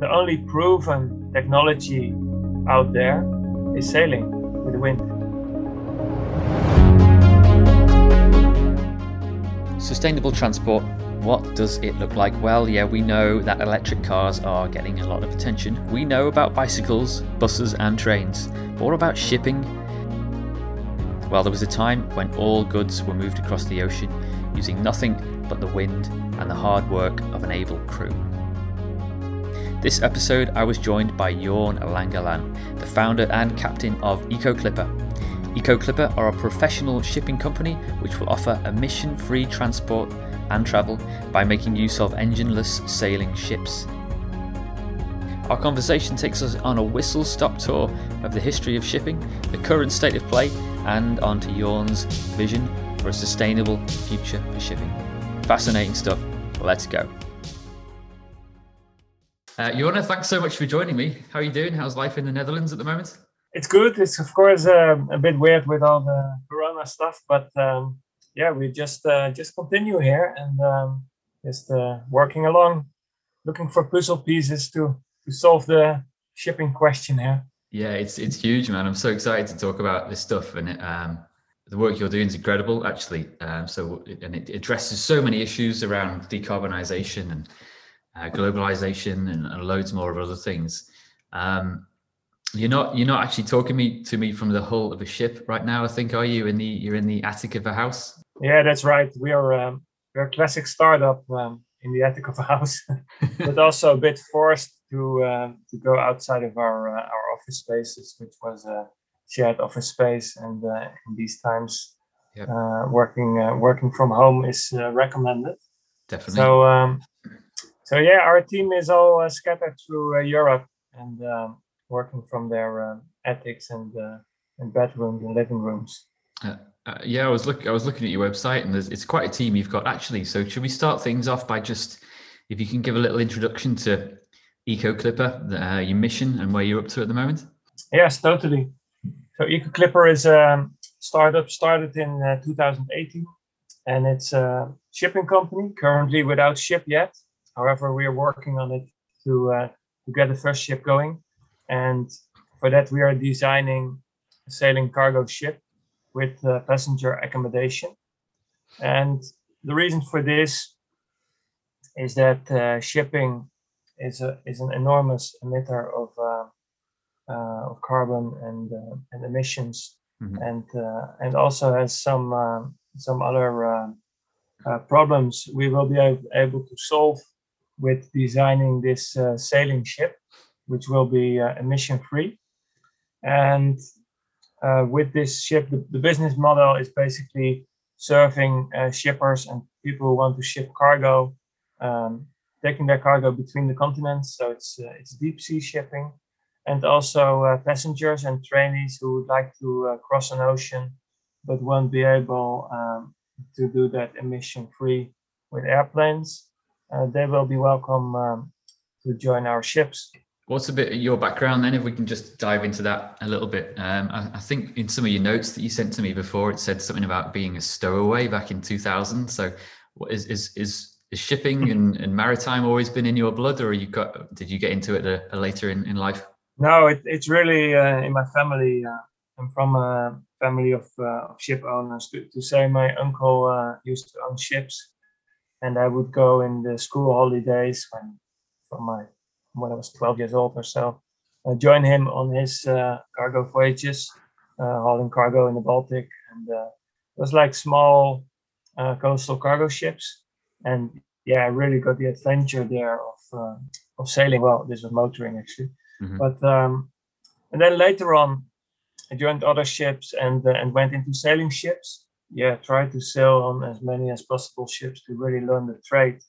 the only proven technology out there is sailing with the wind. Sustainable transport, what does it look like? Well, yeah, we know that electric cars are getting a lot of attention. We know about bicycles, buses, and trains. But what about shipping? Well, there was a time when all goods were moved across the ocean using nothing but the wind and the hard work of an able crew. This episode, I was joined by Jorn Langelaan, the founder and captain of EcoClipper. EcoClipper are a professional shipping company which will offer emission free transport and travel by making use of engineless sailing ships. Our conversation takes us on a whistle stop tour of the history of shipping, the current state of play, and onto Jorn's vision for a sustainable future for shipping. Fascinating stuff. Let's go. Uh, Jorn, thanks so much for joining me. How are you doing? How's life in the Netherlands at the moment? It's good. It's of course um, a bit weird with all the Corona stuff, but um, yeah, we just uh, just continue here and um, just uh, working along, looking for puzzle pieces to to solve the shipping question here. Yeah, it's it's huge, man. I'm so excited to talk about this stuff, and it, um, the work you're doing is incredible, actually. Um, so, and it addresses so many issues around decarbonisation and uh, globalization and, and, loads more of other things. Um, you're not you're not actually talking me to me from the hull of a ship right now. I think are you in the you're in the attic of a house? Yeah, that's right. We are um, we're a classic startup um, in the attic of a house, but also a bit forced to uh, to go outside of our uh, our office spaces, which was a shared office space, and uh, in these times, yep. Uh, working uh, working from home is uh, recommended. Definitely. So um, so yeah, our team is all scattered through Europe and um, working from their um, attics and and bedrooms and living rooms. Uh, yeah, I was look. I was looking at your website, and it's quite a team you've got actually. So, should we start things off by just, if you can give a little introduction to EcoClipper, uh, your mission, and where you're up to at the moment? Yes, totally. So, EcoClipper is a startup started in uh, 2018, and it's a shipping company currently without ship yet. However, we are working on it to uh, to get the first ship going, and for that we are designing a sailing cargo ship with uh, passenger accommodation. And the reason for this is that uh, shipping is a, is an enormous emitter of uh, uh of carbon and uh, and emissions, mm-hmm. and uh, and also has some some other problems we will be able to solve with designing this sailing ship, which will be emission free. And uh, with this ship, the, the, business model is basically serving uh, shippers and people who want to ship cargo, um, taking their cargo between the continents. So it's uh, it's deep sea shipping, and also uh, passengers and trainees who would like to uh, cross an ocean but won't be able um, to do that emission free with airplanes. Uh, they will be welcome um, to join our ships. What's a bit of your background then, if we can just dive into that a little bit? Um, I, I, think in some of your notes that you sent to me before, it said something about being a stowaway back in 2000. So, what is is is, is shipping and, and maritime always been in your blood, or you got did you get into it a, a later in, in life? No, it, it's really uh, in my family. Uh, I'm from a family of, uh, of ship owners. To, to, say, my uncle uh, used to own ships, and I would go in the school holidays when from my when I was 12 years old or so. I joined him on his uh, cargo voyages, uh, hauling cargo in the Baltic, and uh, it was like small coastal cargo ships. And yeah, I really got the adventure there of of sailing. Well, this was motoring actually, mm-hmm. but um, and then later on, I joined other ships and uh, and went into sailing ships. Yeah, tried to sail on as many as possible ships to really learn the trade.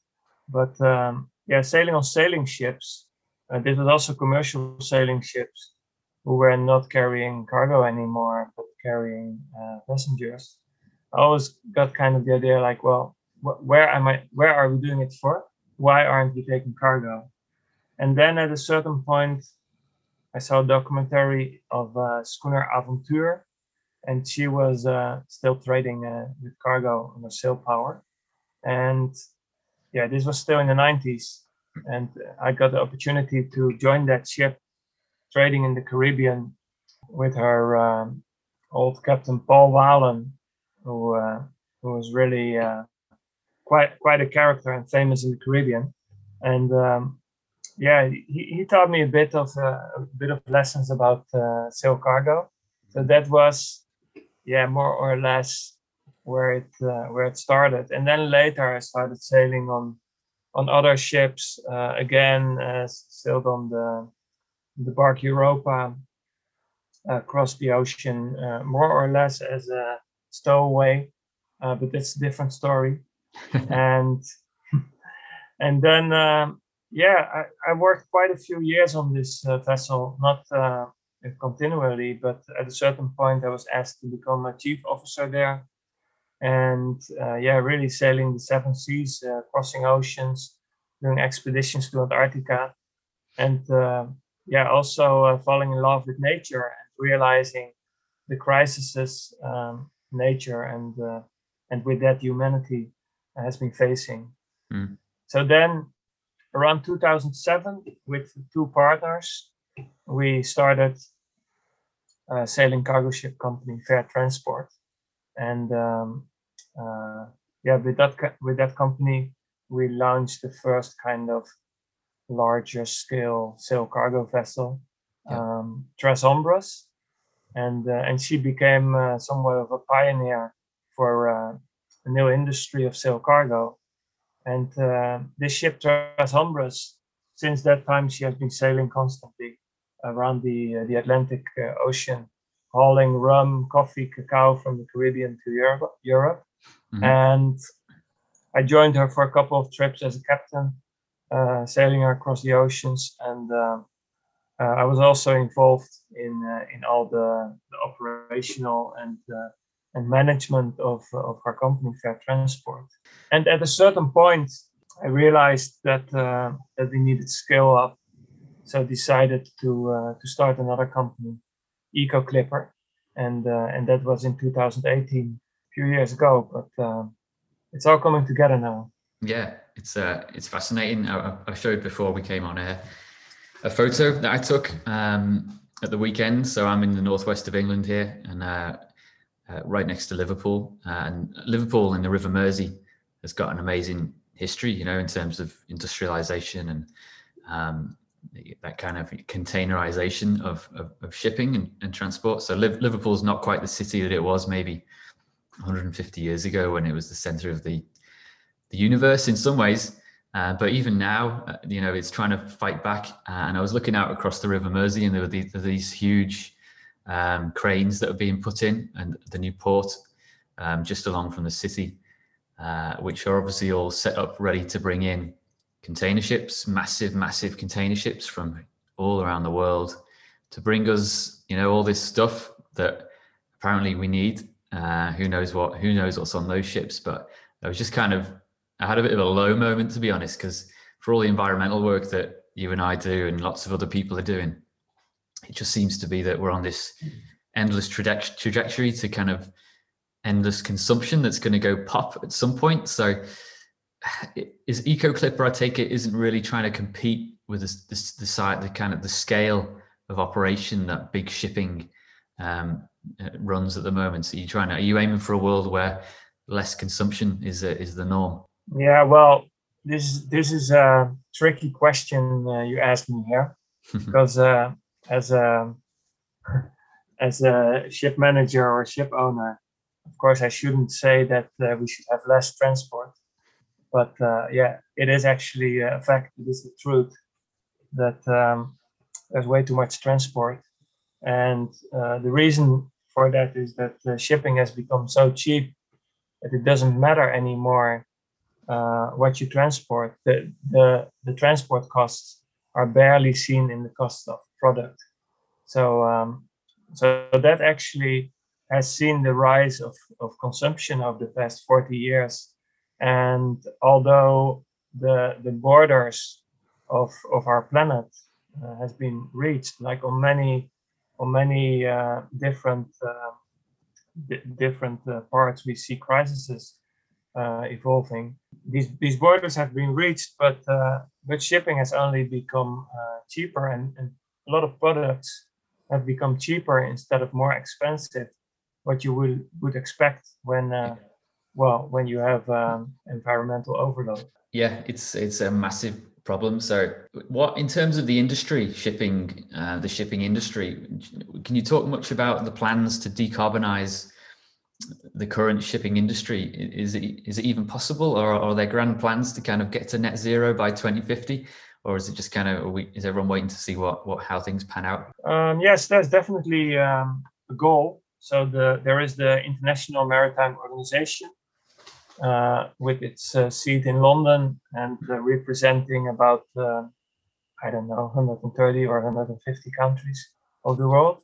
But um, yeah, sailing on sailing ships uh, this was also commercial sailing ships who were not carrying cargo anymore, but carrying uh, passengers. I always got kind of the idea like, well, wh- where am I? Where are we doing it for? Why aren't we taking cargo? And then at a certain point, I saw a documentary of uh, schooner Avontuur, and she was uh, still trading uh, with cargo on a sail power. And yeah, this was still in the 90s. and I got the opportunity to join that ship trading in the Caribbean with her um, old captain Paul Wahlen, who uh, who was really uh, quite quite a character and famous in the Caribbean. And um, yeah, he, he taught me a bit of uh, a bit of lessons about uh, sail cargo. So that was yeah more or less where it uh, where it started. And then later I started sailing on on other ships uh, again, sailed on the the bark Europa across the ocean, uh, more or less as a stowaway, uh, but that's a different story. and and then um, yeah, I, I, worked quite a few years on this uh, vessel, not uh, continually, but at a certain point I was asked to become a chief officer there. And uh, yeah, really sailing the seven seas, uh, crossing oceans, doing expeditions to Antarctica, and yeah, also falling in love with nature and realizing the crises um, nature and uh, and with that humanity has been facing. Mm. So then, around 2007, with two partners, we started a sailing cargo ship company, Fair Transport, and um, uh, yeah, with that with that company, we launched the first kind of larger scale sail cargo vessel, yeah. um, Tres Hombres, and uh, and she became uh, somewhat of a pioneer for uh, the new industry of sail cargo. And this ship, Tres Hombres, since that time she has been sailing constantly around the the Atlantic Ocean, hauling rum, coffee, cacao from the Caribbean to Europe. Europe. Mm-hmm. And I joined her for a couple of trips as a captain, uh, sailing her across the oceans, and uh, uh, I was also involved in uh, in all the, the operational and uh, and management of of our company Fair Transport. And at a certain point, I realized that that we needed scale up, so I decided to to start another company, Eco Clipper, and and that was in 2018, a few years ago. But um, it's all coming together now. Yeah, it's uh, it's fascinating. I, I showed before we came on air a photo that I took um, at the weekend. So I'm in the northwest of England here, and uh, uh, right next to Liverpool. and Liverpool in the River Mersey has got an amazing history, you know, in terms of industrialization and um, that kind of containerization of, of, of shipping and, and, transport. So Liverpool's not quite the city that it was maybe 150 years ago when it was the center of the the universe in some ways. Uh, but even now, uh, you know, it's trying to fight back. Uh, and I was looking out across the River Mersey, and there were these, these huge um, cranes that are being put in, and the new port um, just along from the city, uh, which are obviously all set up ready to bring in container ships, massive, massive container ships from all around the world to bring us, you know, all this stuff that apparently we need. Uh, who knows what? Who knows what's on those ships? But I was just kind of I had a bit of a low moment to be honest, because for all the environmental work that you and I do and lots of other people are doing, it just seems to be that we're on this endless trajectory to kind of endless consumption that's going to go pop at some point. So is Eco Clipper, I take it, isn't really trying to compete with this, this the side, the kind of the scale of operation that big shipping um, uh, runs at the moment. So you trying to, are you aiming for a world where less consumption is a, is the norm? Yeah, well, this this is a tricky question uh, you asked me here, because uh, as a as a ship manager or ship owner, of course, I shouldn't say that uh, we should have less transport. But uh, yeah, it is actually a fact. It is the truth that um, there's way too much transport, and uh, the reason for that is that shipping has become so cheap that it doesn't matter anymore uh, what you transport, the, the, the transport costs are barely seen in the cost of product. So, um, so that actually has seen the rise of, of consumption of the past 40 years. And although the, the borders of, of our planet uh, has been reached, like on many, on many uh, different, uh, different uh, parts, we see crises uh, evolving. These these borders have been reached, but but shipping has only become cheaper, and, and a lot of products have become cheaper instead of more expensive. What you would would expect when uh, well when you have um, environmental overload. Yeah, it's it's a massive problem. So, what in terms of the industry, shipping, uh, the shipping industry, can you talk much about the plans to decarbonize the current shipping industry? Is it is it even possible, or are there grand plans to kind of get to net zero by 2050? Or is it just kind of we, is everyone waiting to see what what how things pan out? Um, yes, there's definitely um, a goal. So the there is the International Maritime Organization, uh, with its uh, seat in London and uh, representing about, uh, I don't know, 130 or 150 countries of the world.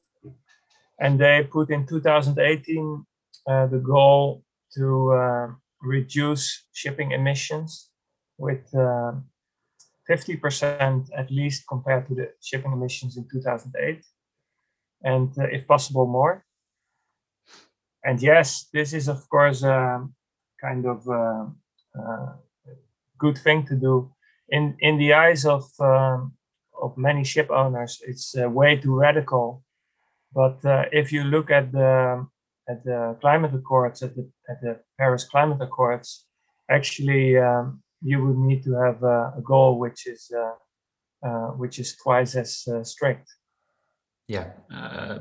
And they put in 2018 uh, the goal to uh, reduce shipping emissions with 50% at least compared to the shipping emissions in 2008, and if possible, more. And yes, this is, of course, a kind of uh, uh, good thing to do. In in the eyes of um, of many ship owners, it's uh, way too radical. But if you look at the at the climate accords, at the at the Paris Climate Accords, actually um, you would need to have a, a goal which is uh, uh, which is twice as uh, strict. Yeah,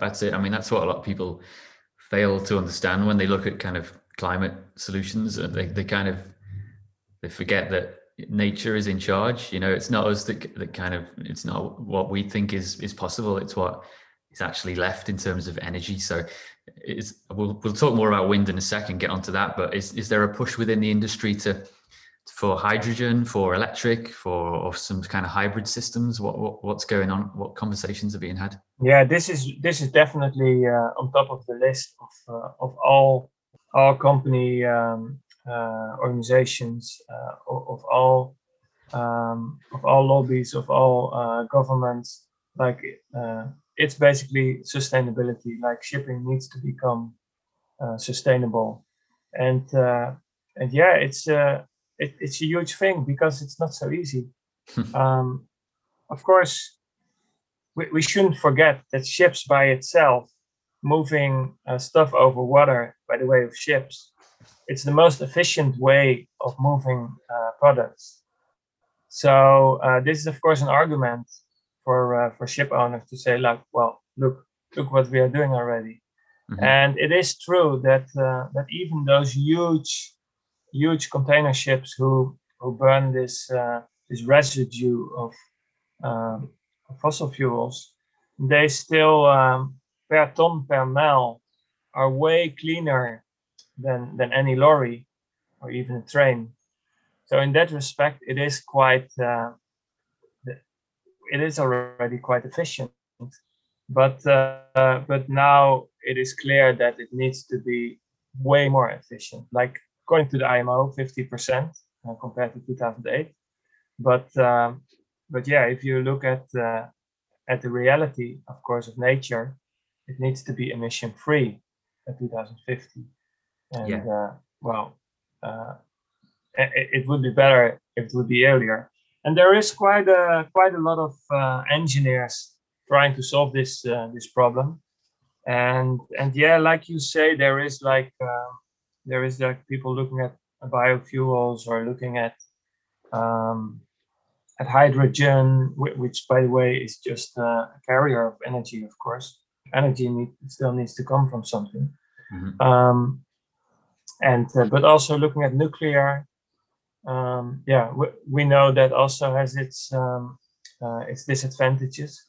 that's it. I mean, that's what a lot of people fail to understand when they look at kind of climate solutions. and They they kind of they forget that nature is in charge. You know, it's not us that that kind of it's not what we think is is possible. It's what is actually left in terms of energy. So is we'll we'll talk more about wind in a second, get onto that. But is is there a push within the industry to for hydrogen, for electric, for or some kind of hybrid systems? What, what what's going on? What conversations are being had? Yeah, this is this is definitely uh, on top of the list of uh, of all all company um, uh, organizations uh, of all um, of all lobbies of all uh, governments like it's basically sustainability like shipping needs to become sustainable and and yeah it's it, it's a huge thing because it's not so easy um, of course we, we shouldn't forget that ships by itself moving uh, stuff over water by the way of ships. It's the most efficient way of moving uh, products. So uh, this is of course an argument for uh, for ship owners to say like, well, look, look what we are doing already. Mm-hmm. And it is true that uh, that even those huge huge container ships who who burn this uh, this residue of um, fossil fuels, they still um, per ton per mile are way cleaner than than any lorry or even a train. So in that respect, it is quite uh, it is already quite efficient. But uh, but now it is clear that it needs to be way more efficient. Like according to the IMO, fifty percent uh, compared to two thousand eight. But um, but yeah, if you look at uh, at the reality, of course, of nature, it needs to be emission free by 2050 and yeah. uh, well uh, it, it, would be better if it would be earlier and there is quite a quite a lot of uh, engineers trying to solve this uh, this problem and and yeah like you say there is like uh, there is like people looking at biofuels or looking at um, at hydrogen which by the way is just a carrier of energy of course energy need, still needs to come from something. Mm-hmm. Um, and uh, but also looking at nuclear, um, yeah, we, we, know that also has its um, uh, its disadvantages.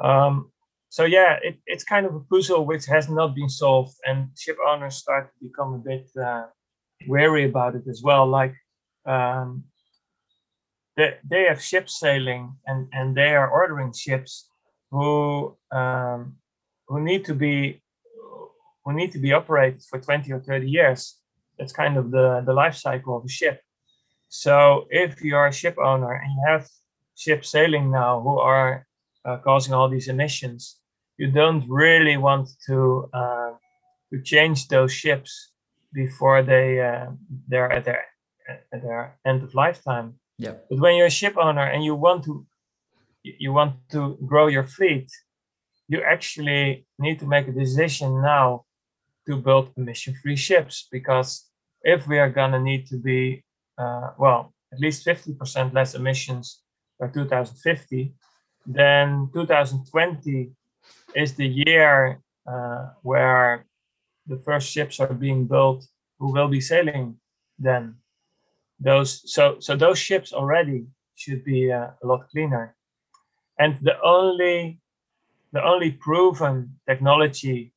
Um, so yeah, it, it's kind of a puzzle which has not been solved, and ship owners start to become a bit uh, wary about it as well. Like um, they, they have ships sailing, and and they are ordering ships who um, who need to be who need to be operated for 20 or 30 years. That's kind of the, the life cycle of a ship. So if you are a ship owner and you have ships sailing now who are uh, causing all these emissions, you don't really want to uh, to change those ships before they uh, they're at their at their end of lifetime. Yeah. But when you're a ship owner and you want to you want to grow your fleet, you actually need to make a decision now to build emission-free ships because if we are gonna need to be uh, well at least 50% less emissions by 2050, then 2020 is the year uh, where the first ships are being built who will be sailing then. Those so so those ships already should be uh, a lot cleaner. And the only the only proven technology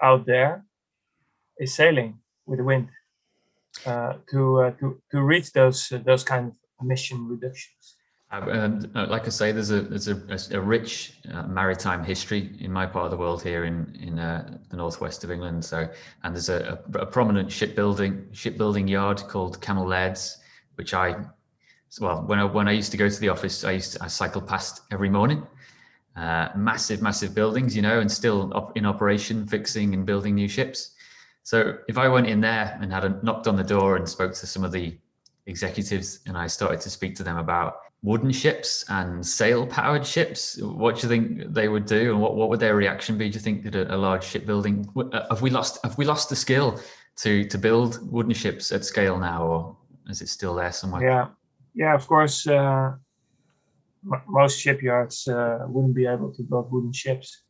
out there is sailing with the wind uh, to uh, to to reach those those kind of emission reductions uh, like I say, there's a there's a, a rich uh, maritime history in my part of the world here in in uh, the northwest of England. So, and there's a, a, prominent shipbuilding shipbuilding yard called Cammell Laird's, which I, well, when I when I used to go to the office, I used to, I cycled past every morning. Uh, massive, massive buildings, you know, and still op- in operation, fixing and building new ships. So, if I went in there and had a, knocked on the door and spoke to some of the executives, and I started to speak to them about wooden ships and sail powered ships. What do you think they would do and what, what would their reaction be do you think that a, a large shipbuilding? Uh, have we lost have we lost the skill to to build wooden ships at scale now or is it still there somewhere? Yeah. Yeah of course uh, m- most shipyards uh, wouldn't be able to build wooden ships.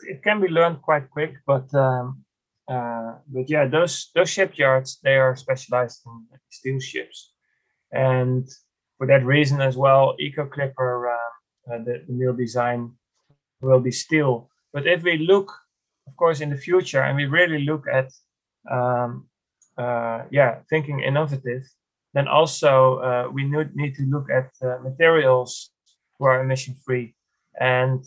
It can be learned quite quick but um, uh, but yeah those those shipyards they are specialized in steel ships. And for that reason as well, EcoClipper, uh, uh, the, the mill design will be steel. But if we look, of course, in the future, and we really look at, um, uh, yeah, thinking innovative, then also uh, we need, need to look at uh, materials who are emission free, and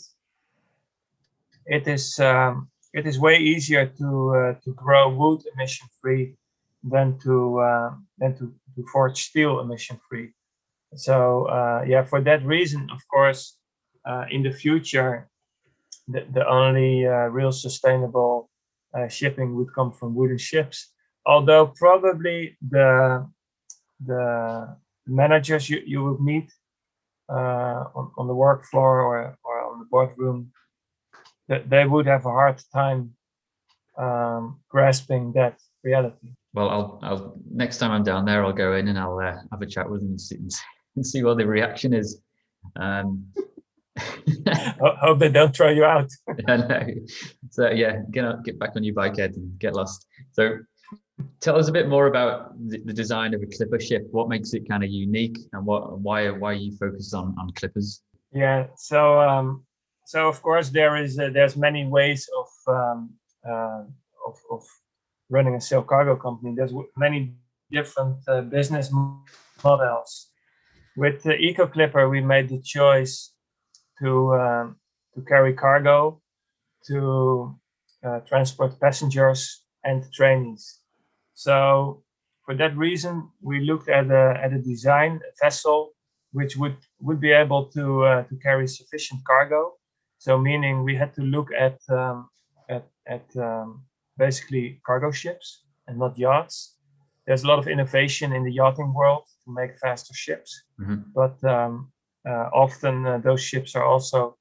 it is um, it is way easier to uh, to grow wood emission free than to than to, to forge steel emission free. So uh, yeah, for that reason, of course, uh, in the future, the, the only uh, real sustainable uh, shipping would come from wooden ships. Although probably the the managers you, you would meet uh, on, on the work floor or, or on the boardroom, that they would have a hard time um, grasping that reality. Well, I'll, I'll next time I'm down there, I'll go in and I'll uh, have a chat with them and see, and see what the reaction is. Um, hope they don't throw you out. I know. So yeah, get out, get back on your bike Ed, and get lost. So tell us a bit more about the, the design of a clipper ship. What makes it kind of unique, and what why why are you focused on on clippers? Yeah. So um, so of course there is uh, there's many ways of um, uh, of, of running a sail cargo company. There's many different uh, business models with the Eco Clipper, we made the choice to um, to carry cargo, to uh, transport passengers and trainees. So for that reason, we looked at a at a design a vessel which would would be able to uh, to carry sufficient cargo. So meaning we had to look at um, at at um, basically cargo ships and not yachts. There's a lot of innovation in the yachting world to make faster ships. Mm-hmm. But um, uh, often uh, those ships are also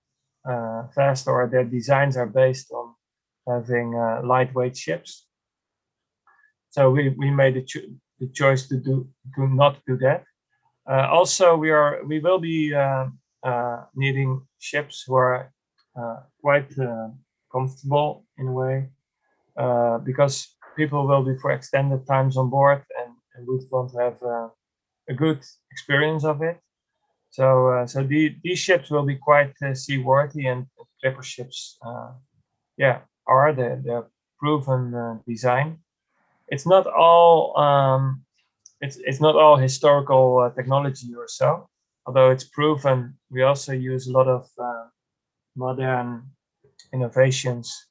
uh, faster, or their designs are based on having uh, lightweight ships. So we, we made the, cho- the choice to do to not do that. Uh, also, we are we will be uh, needing ships who are quite comfortable in a way because people will be for extended times on board and, and would want to have uh, a good experience of it. So, uh, so the, these ships will be quite uh, seaworthy, and clipper ships, uh, yeah, are the, the proven uh, design. It's not all um, it's it's not all historical uh, technology or so. Although it's proven, we also use a lot of uh, modern innovations,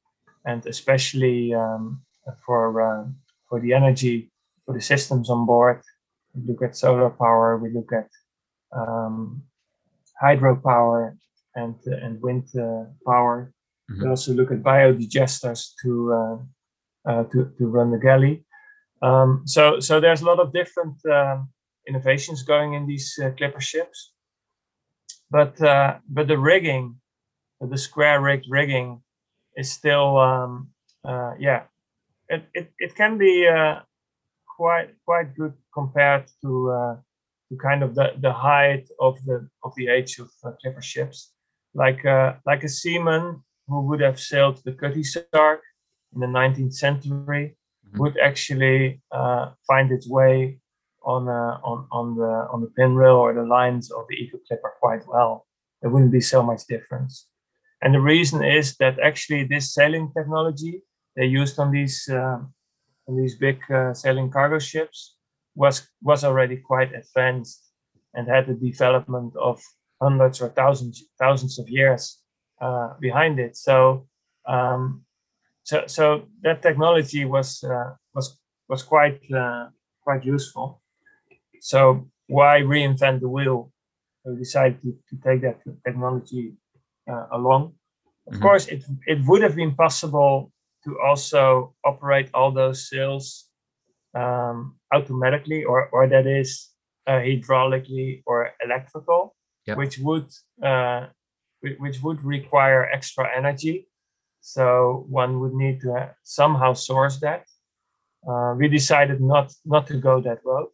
and especially um, for for the energy for the systems on board we look at solar power, we look at um, hydropower and uh, and wind uh, power. Mm-hmm. We also look at biodigesters to, uh, uh, to to run the galley. Um, so so there's a lot of different um, innovations going in these uh, clipper ships, but uh, but the rigging, the square rigged rigging, is still um, uh, yeah, it, it it can be uh, quite quite good compared to uh, to kind of the, the height of the of the age of uh, clipper ships, like uh, like a seaman who would have sailed the Cutty Sark in the 19th century mm-hmm. would actually uh, find its way on uh, on on the on the pin rail or the lines of the Eco Clipper quite well. There wouldn't be so much difference, and the reason is that actually this sailing technology they used on these um, on these big uh, sailing cargo ships was was already quite advanced and had the development of hundreds or thousands thousands of years uh, behind it. So um, so so that technology was uh, was was quite uh, quite useful. So why reinvent the wheel? We decided to, to take that technology uh, along. Of mm-hmm. course, it it would have been possible to also operate all those sails um, automatically, or or that is uh, hydraulically or electrical, yep. which would uh, which would require extra energy. So one would need to somehow source that. Uh, we decided not not to go that road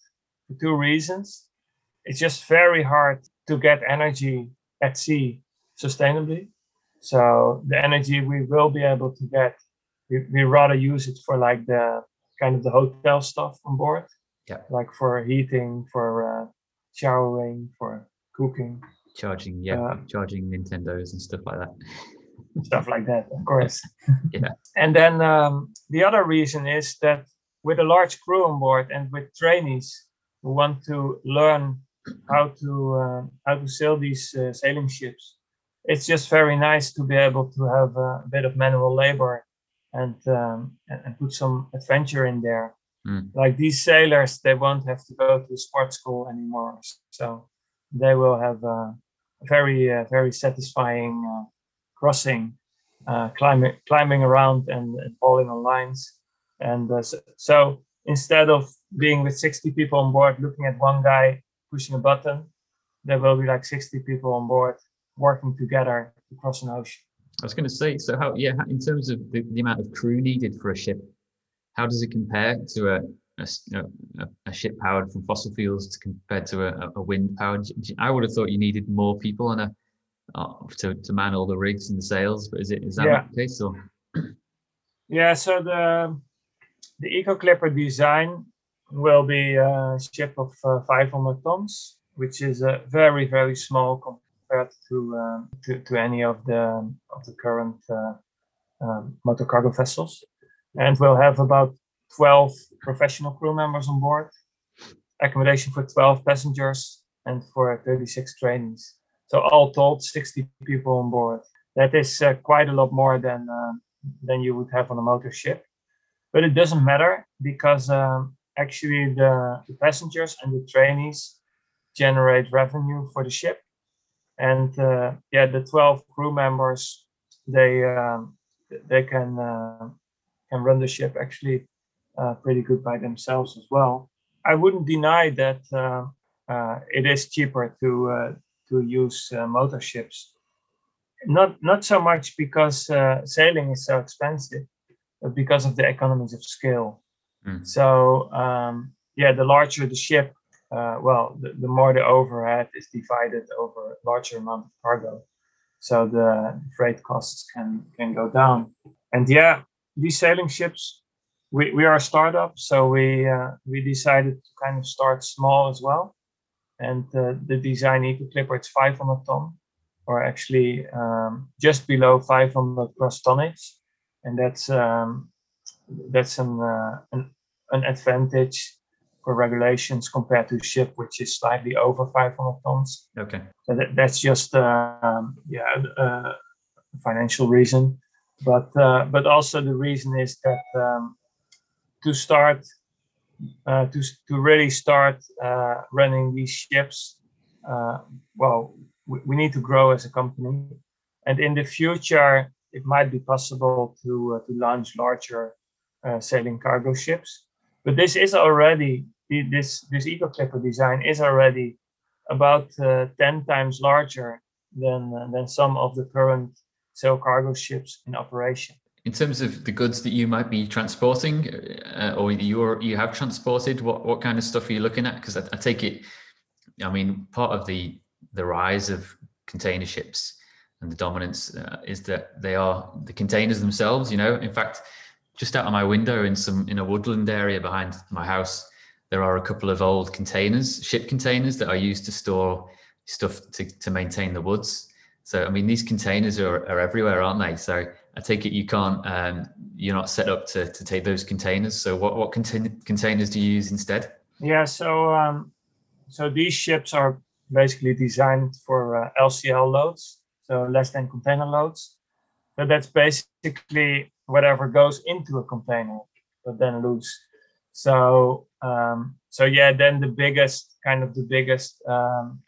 for two reasons. It's just very hard to get energy at sea sustainably. So the energy we will be able to get, we, we rather use it for like the kind of the hotel stuff on board. Yeah. Like for heating, for uh, showering, for cooking. Charging, yeah, uh, charging Nintendos and stuff like that. stuff like that, of course. yeah. And then um, the other reason is that with a large crew on board and with trainees who want to learn how to uh, how to sail these uh, sailing ships, it's just very nice to be able to have a bit of manual labor and um, and, put some adventure in there. Mm. Like these sailors, they won't have to go to the sports school anymore, so they will have a very uh, very satisfying uh, crossing, uh, climbing climbing around and, and falling on lines. And uh, so, so, instead of being with 60 people on board looking at one guy pushing a button, there will be like 60 people on board working together to cross an ocean. I was going to say, so how, yeah, in terms of the, the amount of crew needed for a ship, how does it compare to a, a, a, ship powered from fossil fuels to compared to a, a wind powered? I would have thought you needed more people on a uh, to, to man all the rigs and the sails, but is it is that yeah. the case or? Yeah, so the the Eco Clipper design will be a ship of uh, 500 tons, which is a very very small compared to uh, to, to any of the of the current uh, um, motor cargo vessels, and we'll have about 12 professional crew members on board, accommodation for 12 passengers, and for 36 trainees. So all told, 60 people on board. That is uh, quite a lot more than uh, than you would have on a motor ship. But it doesn't matter because um, actually the, the, passengers and the trainees generate revenue for the ship. And uh, yeah, the 12 crew members, they um, they can uh, can run the ship actually uh, pretty good by themselves as well. I wouldn't deny that uh, it is cheaper to to use uh, motor ships. Not not so much because uh, sailing is so expensive, but because of the economies of scale. Mm. So um, yeah, the larger the ship, uh, well, the, the more the overhead is divided over a larger amount of cargo, so the freight costs can can go down. And yeah, these sailing ships, we, we are a startup, so we uh, we decided to kind of start small as well and uh, the design eco clipper it's 500 ton or actually um, just below 500 gross tonnage and that's um, that's an, uh, an, an advantage for regulations compared to ship which is slightly over 500 tons. Okay. So that, that's just um, yeah a financial reason. But uh, but also the reason is that um, to start uh, to to really start uh, running these ships, uh, well, we, we, need to grow as a company, and in the future, it might be possible to uh, to launch larger uh, sailing cargo ships. but this is already this this eco clipper design is already about uh, 10 times larger than uh, than some of the current sail cargo ships in operation. In terms of the goods that you might be transporting uh, or you you have transported what what kind of stuff are you looking at? Because I, I, take it i mean part of the the rise of container ships and the dominance uh, is that they are the containers themselves you know? In fact just out of my window in some in a woodland area behind my house there are a couple of old containers ship containers that are used to store stuff to, to maintain the woods. So i mean these containers are, are everywhere aren't they? So i take it you can't um, you're not set up to, to take those containers. So what what contain- containers do you use instead? Yeah so um, so these ships are basically designed for uh, lcl loads so less than container loads. So that's basically whatever goes into a container, but then loose. So um, so yeah, then the biggest kind of the biggest um,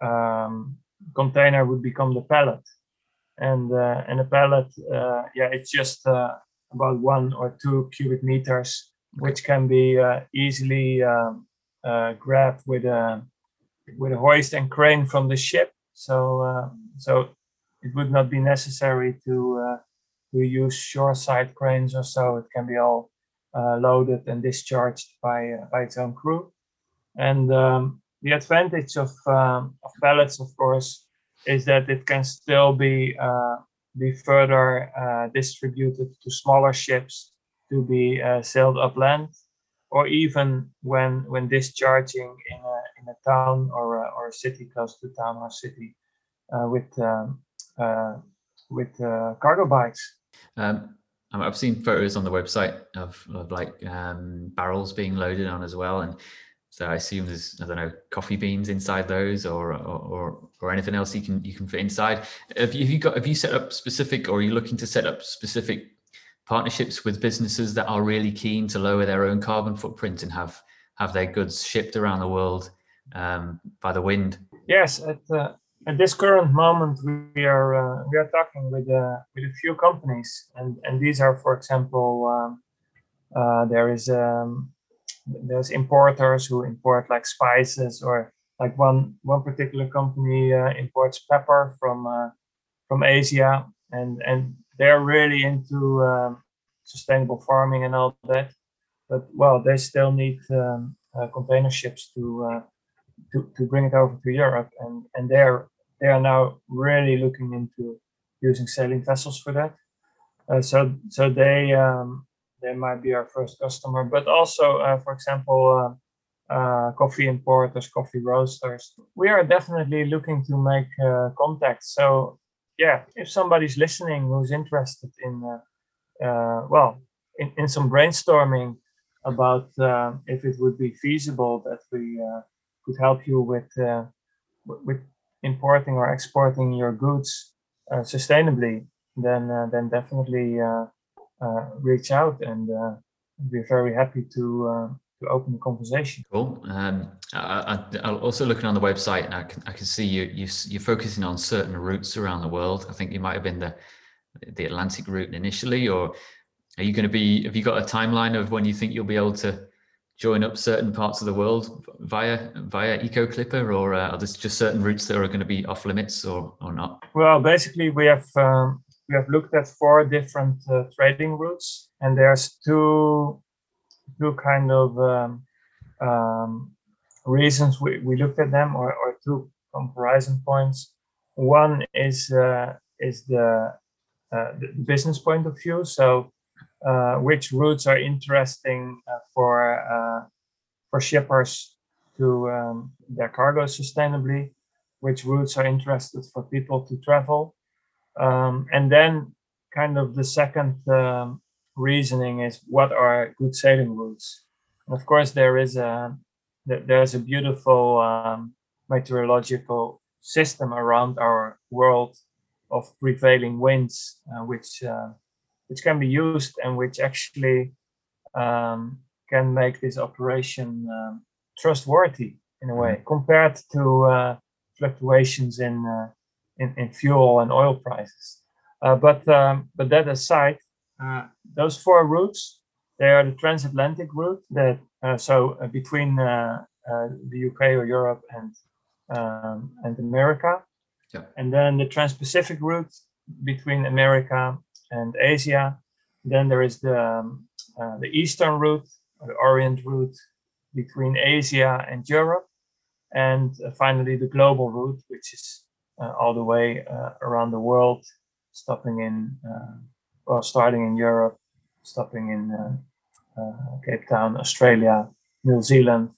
um, container would become the pallet, and uh, and a pallet, uh, yeah, it's just uh, about one or two cubic meters, which can be uh, easily um, uh, grabbed with a with a hoist and crane from the ship. So uh, so it would not be necessary to we use shoreside cranes or so. It can be all uh, loaded and discharged by uh, by its own crew. And um, the advantage of um, of pallets, of course, is that it can still be uh, be further uh, distributed to smaller ships to be uh, sailed upland, or even when when discharging in a in a town or a, or a city close to town or city uh, with um, with cargo bikes. Um, I've seen photos on the website of, of like um, barrels being loaded on as well, and so I assume there's I don't know coffee beans inside those or or or anything else you can you can fit inside. Have you, have you got have you set up specific or are you looking to set up specific partnerships with businesses that are really keen to lower their own carbon footprint and have have their goods shipped around the world um, by the wind? Yes, uh, at this current moment, we are uh, we are talking with uh, with a few companies, and and these are, for example, um, uh, there is um, there's importers who import like spices, or like one one particular company uh, imports pepper from uh, from Asia, and and they're really into um, sustainable farming and all that. But well, they still need um, uh, container ships to to, to bring it over to Europe, and and they're they are now really looking into using sailing vessels for that. Uh, so so they um, they might be our first customer, but also, uh, for example, uh, uh coffee importers, coffee roasters. We are definitely looking to make uh, contacts. So yeah, if somebody's listening who's interested in uh, well in, in some brainstorming about if it would be feasible that we could help you with with importing or exporting your goods uh, sustainably, then uh, then definitely uh, reach out, and we're very happy to to open the conversation. Cool. Um, I, I, also looking on the website, and I can I can see you, you you're focusing on certain routes around the world. I think you might have been the the Atlantic route initially, or are you going to be? Have you got a timeline of when you think you'll be able to join up certain parts of the world via via Eco Clipper, or uh, are there just certain routes that are going to be off limits or or not? Well, basically, we have um, we have looked at four different uh, trading routes, and there's two two kind of um, um, reasons we, we looked at them, or, or two comparison points. One is uh, is the, uh, the business point of view. So uh, which routes are interesting uh, for uh, for shippers to um, their cargo sustainably, which routes are interested for people to travel, um, and then kind of the second um, reasoning is what are good sailing routes. And of course, there is a there's a beautiful um, meteorological system around our world of prevailing winds, uh, which uh, which can be used and which actually um, can make this operation um, trustworthy in a way mm-hmm. compared to uh, fluctuations in, uh, in, in fuel and oil prices. Uh, but um, but that aside, uh, those four routes They are the transatlantic route that uh, so uh, between the UK or Europe and um, and America, Yeah. and then the Trans-Pacific route between America and Asia. Then there is the um, uh, the Eastern route, the Orient route between Asia and Europe, and uh, finally the global route, which is uh, all the way uh, around the world, stopping in uh, well, starting in Europe, stopping in uh, uh, Cape Town, Australia, New Zealand,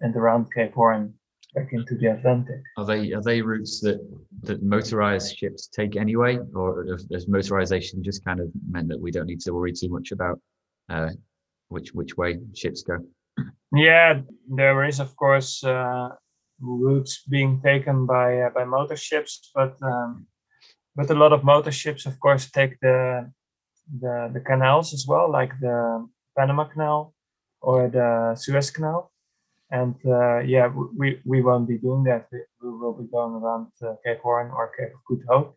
and around Cape Horn back into the Atlantic. Are they are they routes that that motorized ships take anyway, or does- does motorization just kind of meant that we don't need to worry too much about uh, which which way ships go? Yeah, there is of course uh, routes being taken by uh, by motor ships, but um, but a lot of motor ships, of course, take the the the canals as well, like the Panama Canal or the Suez Canal. And uh, yeah, we we won't be doing that. We, we will be going around uh, Cape Horn or Cape of Good Hope.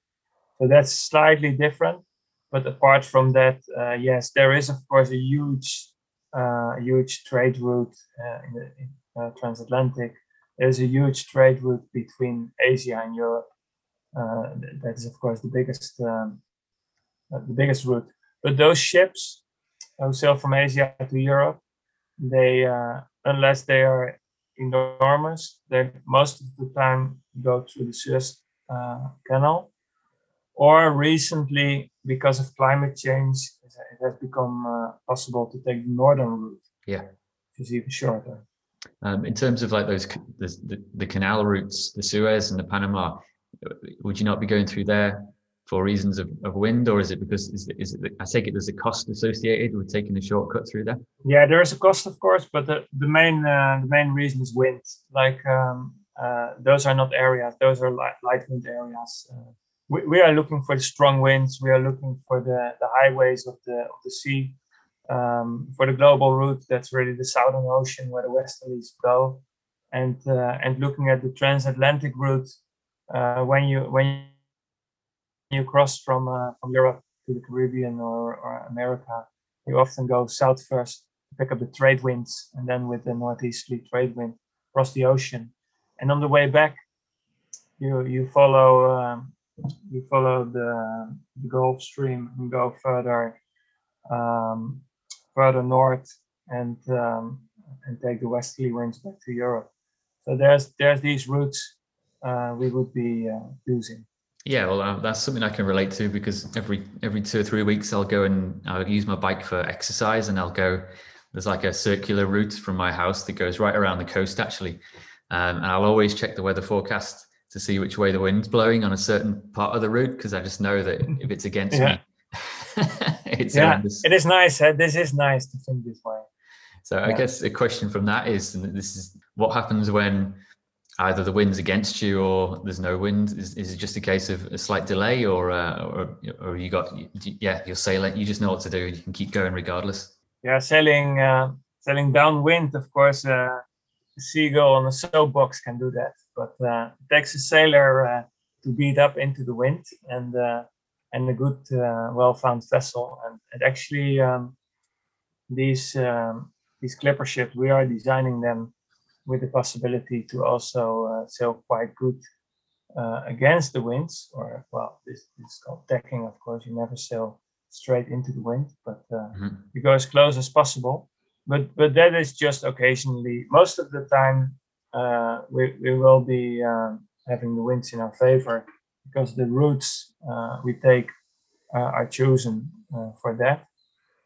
So that's slightly different. But apart from that, uh, yes, there is of course a huge uh, huge trade route uh, in the in, uh, transatlantic. There's a huge trade route between Asia and Europe. That is, of course, the biggest um, the biggest route. But those ships who sail from Asia to Europe, they unless they are enormous, they most of the time go through the Suez uh, Canal. Or recently, because of climate change, it has become uh, possible to take the northern route. Yeah. Which is even shorter. Um, in terms of like those the, the, the canal routes, the Suez and the Panama, would you not be going through there for reasons of, of wind, or is it because is it, is it I take it there's a cost associated with taking a shortcut through there? Yeah, there is a cost, of course, but the, the main uh, the main reason is wind. Like um, uh, those are not areas; those are light, light wind areas. Uh, we, we are looking for the strong winds. We are looking for the, the highways of the of the sea. Um, for the global route, that's really the Southern Ocean where the westerlies go, and uh, and looking at the transatlantic route, uh, when you when you cross from uh, from Europe to the Caribbean or, or America, you often go south first pick up the trade winds and then with the northeasterly trade wind across the ocean. And on the way back you you follow um, you follow the, the gulf stream and go further um, further north and um, and take the westerly winds back to europe. So there's there's these routes uh, we would be uh, using Yeah, well, uh, that's something I can relate to because every every two or three weeks I'll go and I'll use my bike for exercise, and I'll go. There's like a circular route from my house that goes right around the coast, actually, um, and I'll always check the weather forecast to see which way the wind's blowing on a certain part of the route because I just know that if it's against Yeah. me, it's yeah horrendous. it is nice huh? this is nice to think this way So I guess a question from that is, and this is what happens when either the wind's against you or there's no wind. Is, is it just a case of a slight delay, or uh, or or you got yeah you're sailing, you just know what to do, and you can keep going regardless. yeah, sailing uh, sailing downwind, of course, uh, a seagull on a soapbox can do that, but uh, it takes a sailor uh, to beat up into the wind and uh, and a good, uh, well-found vessel. And, and actually, um, these um, these clipper ships, we are designing them with the possibility to also uh, sail quite good uh, against the winds, or well, this, this is called tacking. Of course, you never sail straight into the wind, but uh, Mhm. you go as close as possible. But but that is just occasionally. Most of the time, uh, we we will be um, having the winds in our favor because the routes uh, we take uh, are chosen uh, for that.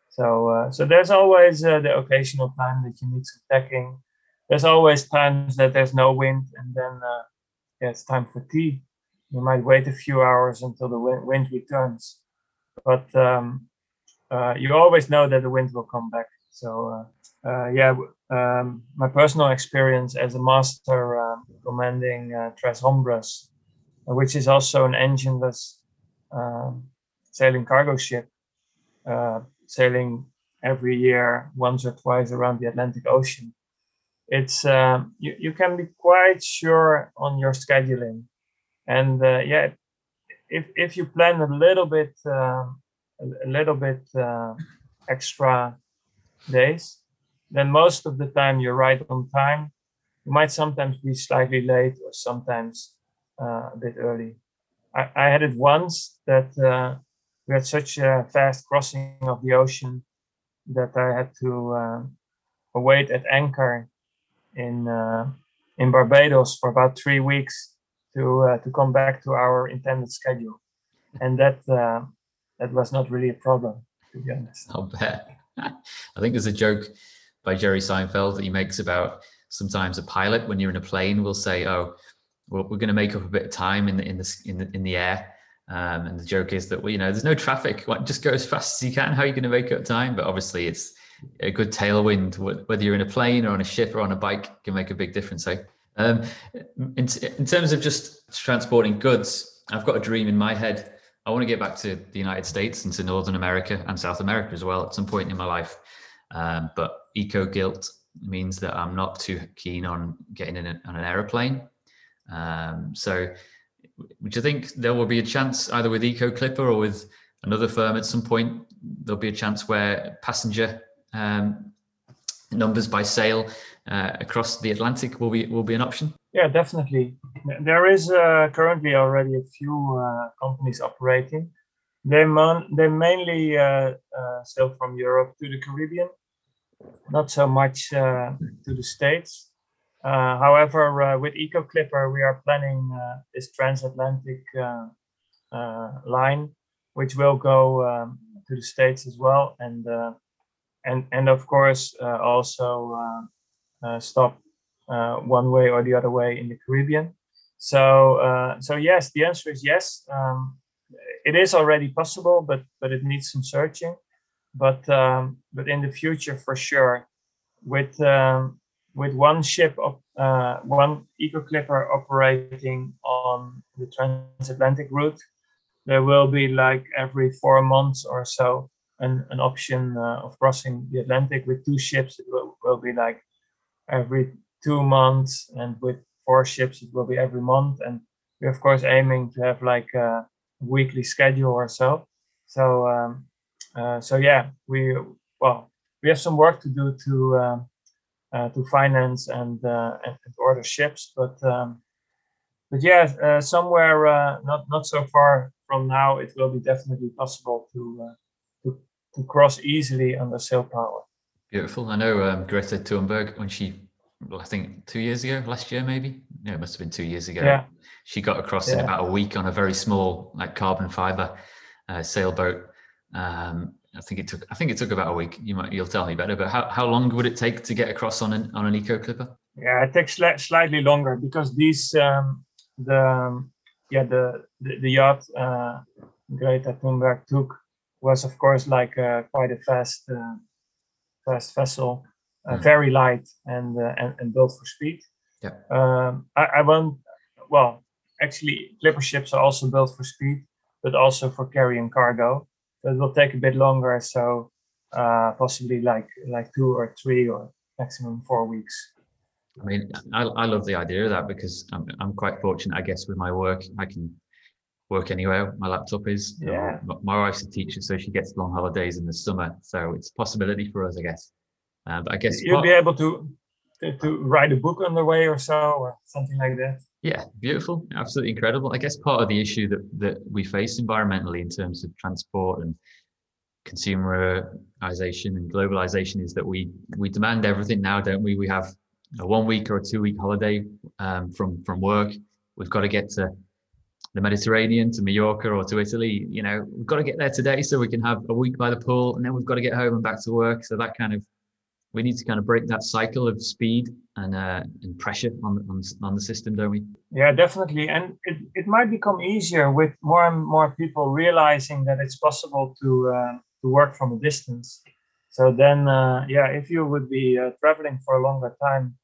So uh, so there's always uh, the occasional time that you need some tacking. There's always times that there's no wind, and then uh, yeah, it's time for tea. You might wait a few hours until the wind, wind returns, but um, uh, you always know that the wind will come back. So uh, uh, yeah, um, my personal experience as a master um, commanding uh, Tres Hombres, which is also an engineless um, sailing cargo ship, uh, sailing every year once or twice around the Atlantic Ocean. It's um, you, you can be quite sure on your scheduling, and uh, yeah, if if you plan a little bit um, a, little bit uh, extra days, then most of the time you're right on time. You might sometimes be slightly late or sometimes uh, a bit early. I, I had it once that uh, we had such a fast crossing of the ocean that I had to uh, wait at anchor in uh, in Barbados for about three weeks to uh, to come back to our intended schedule, and that uh, that was not really a problem to be honest. I'll bet. I think there's a joke by Jerry Seinfeld that he makes about sometimes a pilot when you're in a plane will say, "Oh, well, we're going to make up a bit of time in the in the in the, in the air." Um, and the joke is that well, you know, there's no traffic. Just go as fast as you can. How are you going to make up time? But obviously, it's a good tailwind, whether you're in a plane or on a ship or on a bike, can make a big difference. So, um, in, in terms of just transporting goods, I've got a dream in my head. I want to get back to the United States and to Northern America and South America as well at some point in my life. Um, but eco guilt means that I'm not too keen on getting in a, on an aeroplane. Um, so, would you think there will be a chance either with Eco Clipper or with another firm at some point? There'll be a chance where passenger um, numbers by sail uh, across the Atlantic will be will be an option? Yeah, definitely. There is uh, currently already a few uh, companies operating. They mon- they mainly uh, uh, sail from Europe to the Caribbean, not so much uh, to the States. however, with Eco Clipper, we are planning this transatlantic line, which will go um, to the States as well, and and and of course uh, also uh, uh, stop one way or the other way in the Caribbean. So so yes, the answer is yes. Um, it is already possible, but but it needs some searching. But um, but in the future, for sure, with um, with one ship of uh, one eco clipper operating on the transatlantic route, there will be like every four months or so an, an option uh, of crossing the Atlantic with two ships. It will, will be like every two months, and with four ships, it will be every month. And we're of course aiming to have like a weekly schedule or so. So um, uh, so yeah, we well we have some work to do to uh, uh, to finance and, uh, and, and order ships, but um, but yeah, uh, somewhere uh, not not so far from now, it will be definitely possible to to cross easily under sail power. Beautiful. I know um, Greta Thunberg when she, I think two years ago, last year maybe. No, it must have been two years ago. Yeah. She got across yeah. in about a week on a very small, like carbon fiber uh, sailboat. Um, I think it took. I think it took about a week. You might. You'll tell me better. But how, how long would it take to get across on an on an eco clipper? Yeah, it takes sli- slightly longer because these um, the um, yeah the the, the yacht uh, Greta Thunberg took was of course like uh, quite a fast uh, fast vessel, mm. very light and, uh, and, and built for speed. Yeah. Um, I, I won't. Well, actually, clipper ships are also built for speed, but also for carrying cargo. So it will take a bit longer. So uh, possibly like like two or three or maximum four weeks. I mean, I, I love the idea of that because I'm, I'm quite fortunate, I guess, with my work. I can work anywhere my laptop is. Yeah. my wife's a teacher, so she gets long holidays in the summer. So it's a possibility for us, I guess. Uh, but I guess you'll be able to, to, to write a book on the way or so, or something like that. Yeah, beautiful, absolutely incredible. I guess part of the issue that that we face environmentally in terms of transport and consumerization and globalization is that we we demand everything now, don't we? We have a one week or a two week holiday um, from from work. We've got to get to the Mediterranean to Mallorca or to Italy, you know, we've got to get there today so we can have a week by the pool and then we've got to get home and back to work. So that kind of, we need to kind of break that cycle of speed and, uh, and pressure on, on, on the system, don't we? Yeah, definitely. And it, it might become easier with more and more people realizing that it's possible to, uh, to work from a distance. So then, uh, yeah, if you would be uh, traveling for a longer time,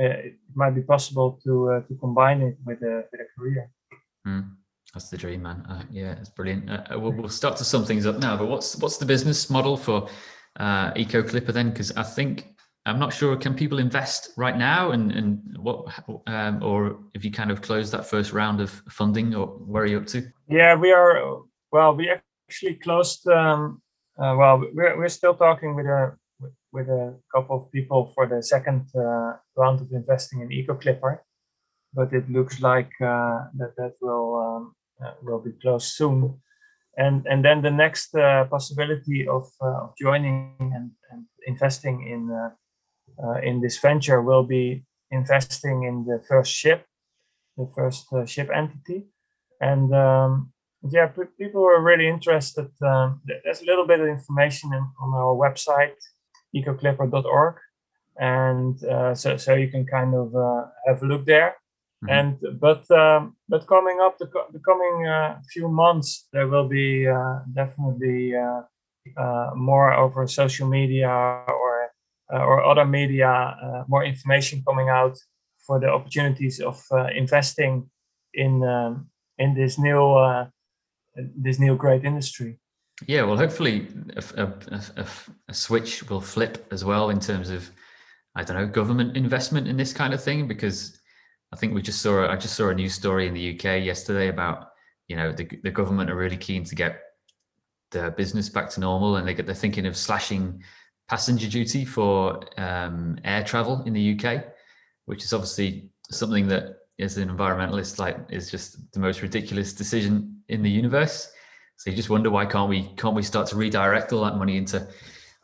uh, it might be possible to uh, to combine it with a with a career. Mm, that's the dream, man. Uh, yeah, it's brilliant. Uh, uh, we'll, we'll, start to sum things up now. But what's what's the business model for uh, Eco Clipper then? Because I think I'm not sure. Can people invest right now, and and what, um, or if you kind of close that first round of funding, or where are you up to? Yeah, we are. Well, we actually closed. Um, uh, well, we're we're still talking with a with, a couple of people for the second uh, round of investing in EcoClipper, but it looks like uh, that that will um, uh, will be closed soon. And and then the next uh, possibility of, of joining and, and investing in in this venture will be investing in the first ship, the first ship entity, and um, yeah, people are really interested. Um, there's a little bit of information in, on our website, ecoclipper.org, and uh, so so you can kind of uh, have a look there. Mm-hmm. And but um, but coming up the, the coming uh, few months, there will be uh, definitely uh, uh, more over social media or or other media, more information coming out for the opportunities of investing in um, in this new this new great industry. Yeah, well, hopefully a, a, a, a, switch will flip as well in terms of, I don't know, government investment in this kind of thing. Because I think we just saw, I just saw a news story in the UK yesterday about, you know, the, the government are really keen to get the business back to normal, and they get they're thinking of slashing passenger duty for um, air travel in the UK, which is obviously something that as an environmentalist like is just the most ridiculous decision in the universe. So you just wonder why can't we can't we start to redirect all that money into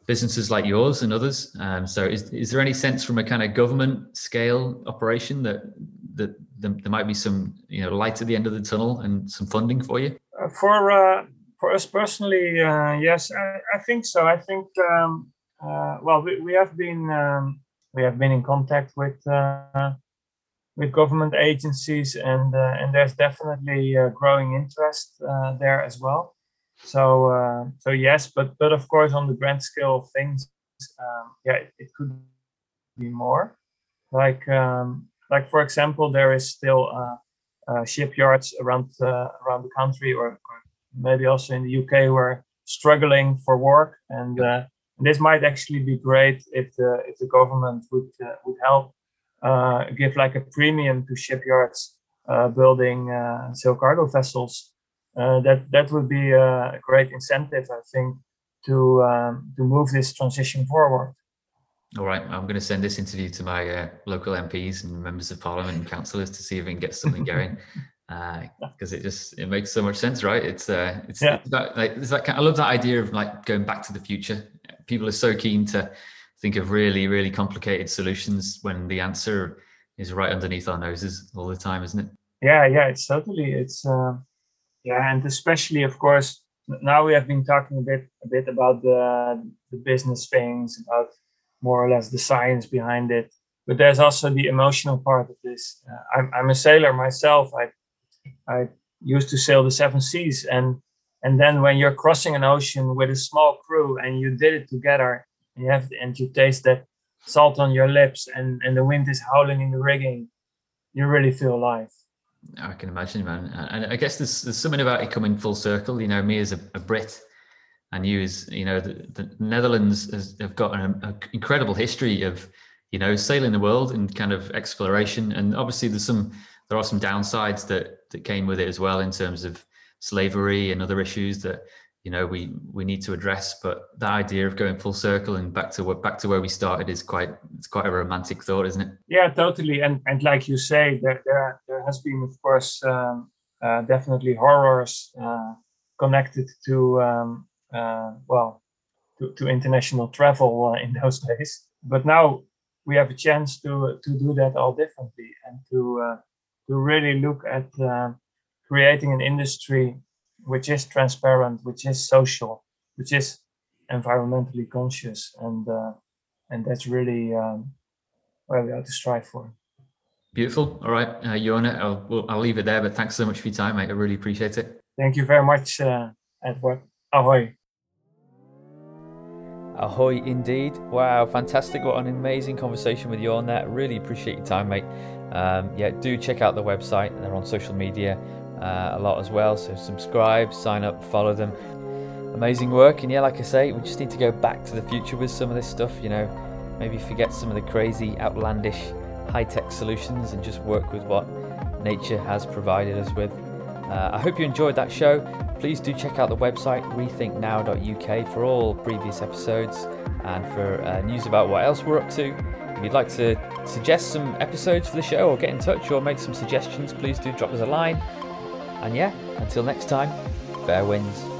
businesses like yours and others. Um, so is, is there any sense from a kind of government scale operation that that there might be some you know light at the end of the tunnel and some funding for you? Uh, for uh, for us personally uh, yes I, I, think so. I think um, uh, well we, we have been um, we have been in contact with uh, with government agencies, and uh, and there's definitely growing interest there as well. So uh, so yes, but but of course on the grand scale of things, um, yeah, it, it, could be more. Like um, like for example, there is still uh, uh, shipyards around around the country, or, or, maybe also in the UK, who are struggling for work, and this might actually be great if the if the government would would help uh, give like a premium to shipyards uh, building uh, sail cargo vessels. That that would be a great incentive, I think, to um, to move this transition forward. All right, I'm going to send this interview to my uh, local MPs and members of Parliament and councillors to see if we can get something going, because uh, it just it makes so much sense, right? It's uh, it's, yeah. it's that like it's that kind, I love that idea of like going back to the future. People are so keen to think of really, really complicated solutions when the answer is right underneath our noses all the time, isn't it? Yeah, yeah, it's totally. It's uh, yeah, and especially, of course, now we have been talking a bit, a bit about the the business things, about more or less the science behind it. But there's also the emotional part of this. Uh, I'm I'm a sailor myself. I I used to sail the seven seas, and and then when you're crossing an ocean with a small crew and you did it together and you have and you taste that salt on your lips and and the wind is howling in the rigging you really feel alive i can imagine man. And i guess there's, there's something about it coming full circle. You know me as a, a brit and you as you know the, the netherlands has, have got an, incredible history of you know sailing the world and kind of exploration. And obviously there's some there are some downsides that that came with it as well in terms of slavery and other issues that you know we we need to address but that idea of going full circle and back to what back to where we started is quite it's quite a romantic thought isn't it? Yeah totally. And and like you say there there, there has been of course um, uh, definitely horrors uh, connected to um, uh, well to, to international travel uh, in those days. But now we have a chance to to do that all differently and to uh, to really look at uh, creating an industry which is transparent, which is social, which is environmentally conscious, and uh, and that's really um, where we have to strive for. Beautiful. All right, uh, Jona, I'll, I'll leave it there. But thanks so much for your time, mate. I really appreciate it. Thank you very much, uh, Edward. Ahoy. Ahoy indeed. Wow, fantastic. What an amazing conversation with you on that. Really appreciate your time, mate. Um, yeah, do check out the website. They're on social media a lot as well. So subscribe, sign up, follow them. Amazing work. And yeah, like I say, we just need to go back to the future with some of this stuff. You know, maybe forget some of the crazy, outlandish, high tech solutions and just work with what nature has provided us with. Uh, I hope you enjoyed that show. Please do check out the website rethinknow.uk for all previous episodes and for uh, news about what else we're up to. If you'd like to suggest some episodes for the show or get in touch or make some suggestions, please do drop us a line. And yeah, until next time, fair winds.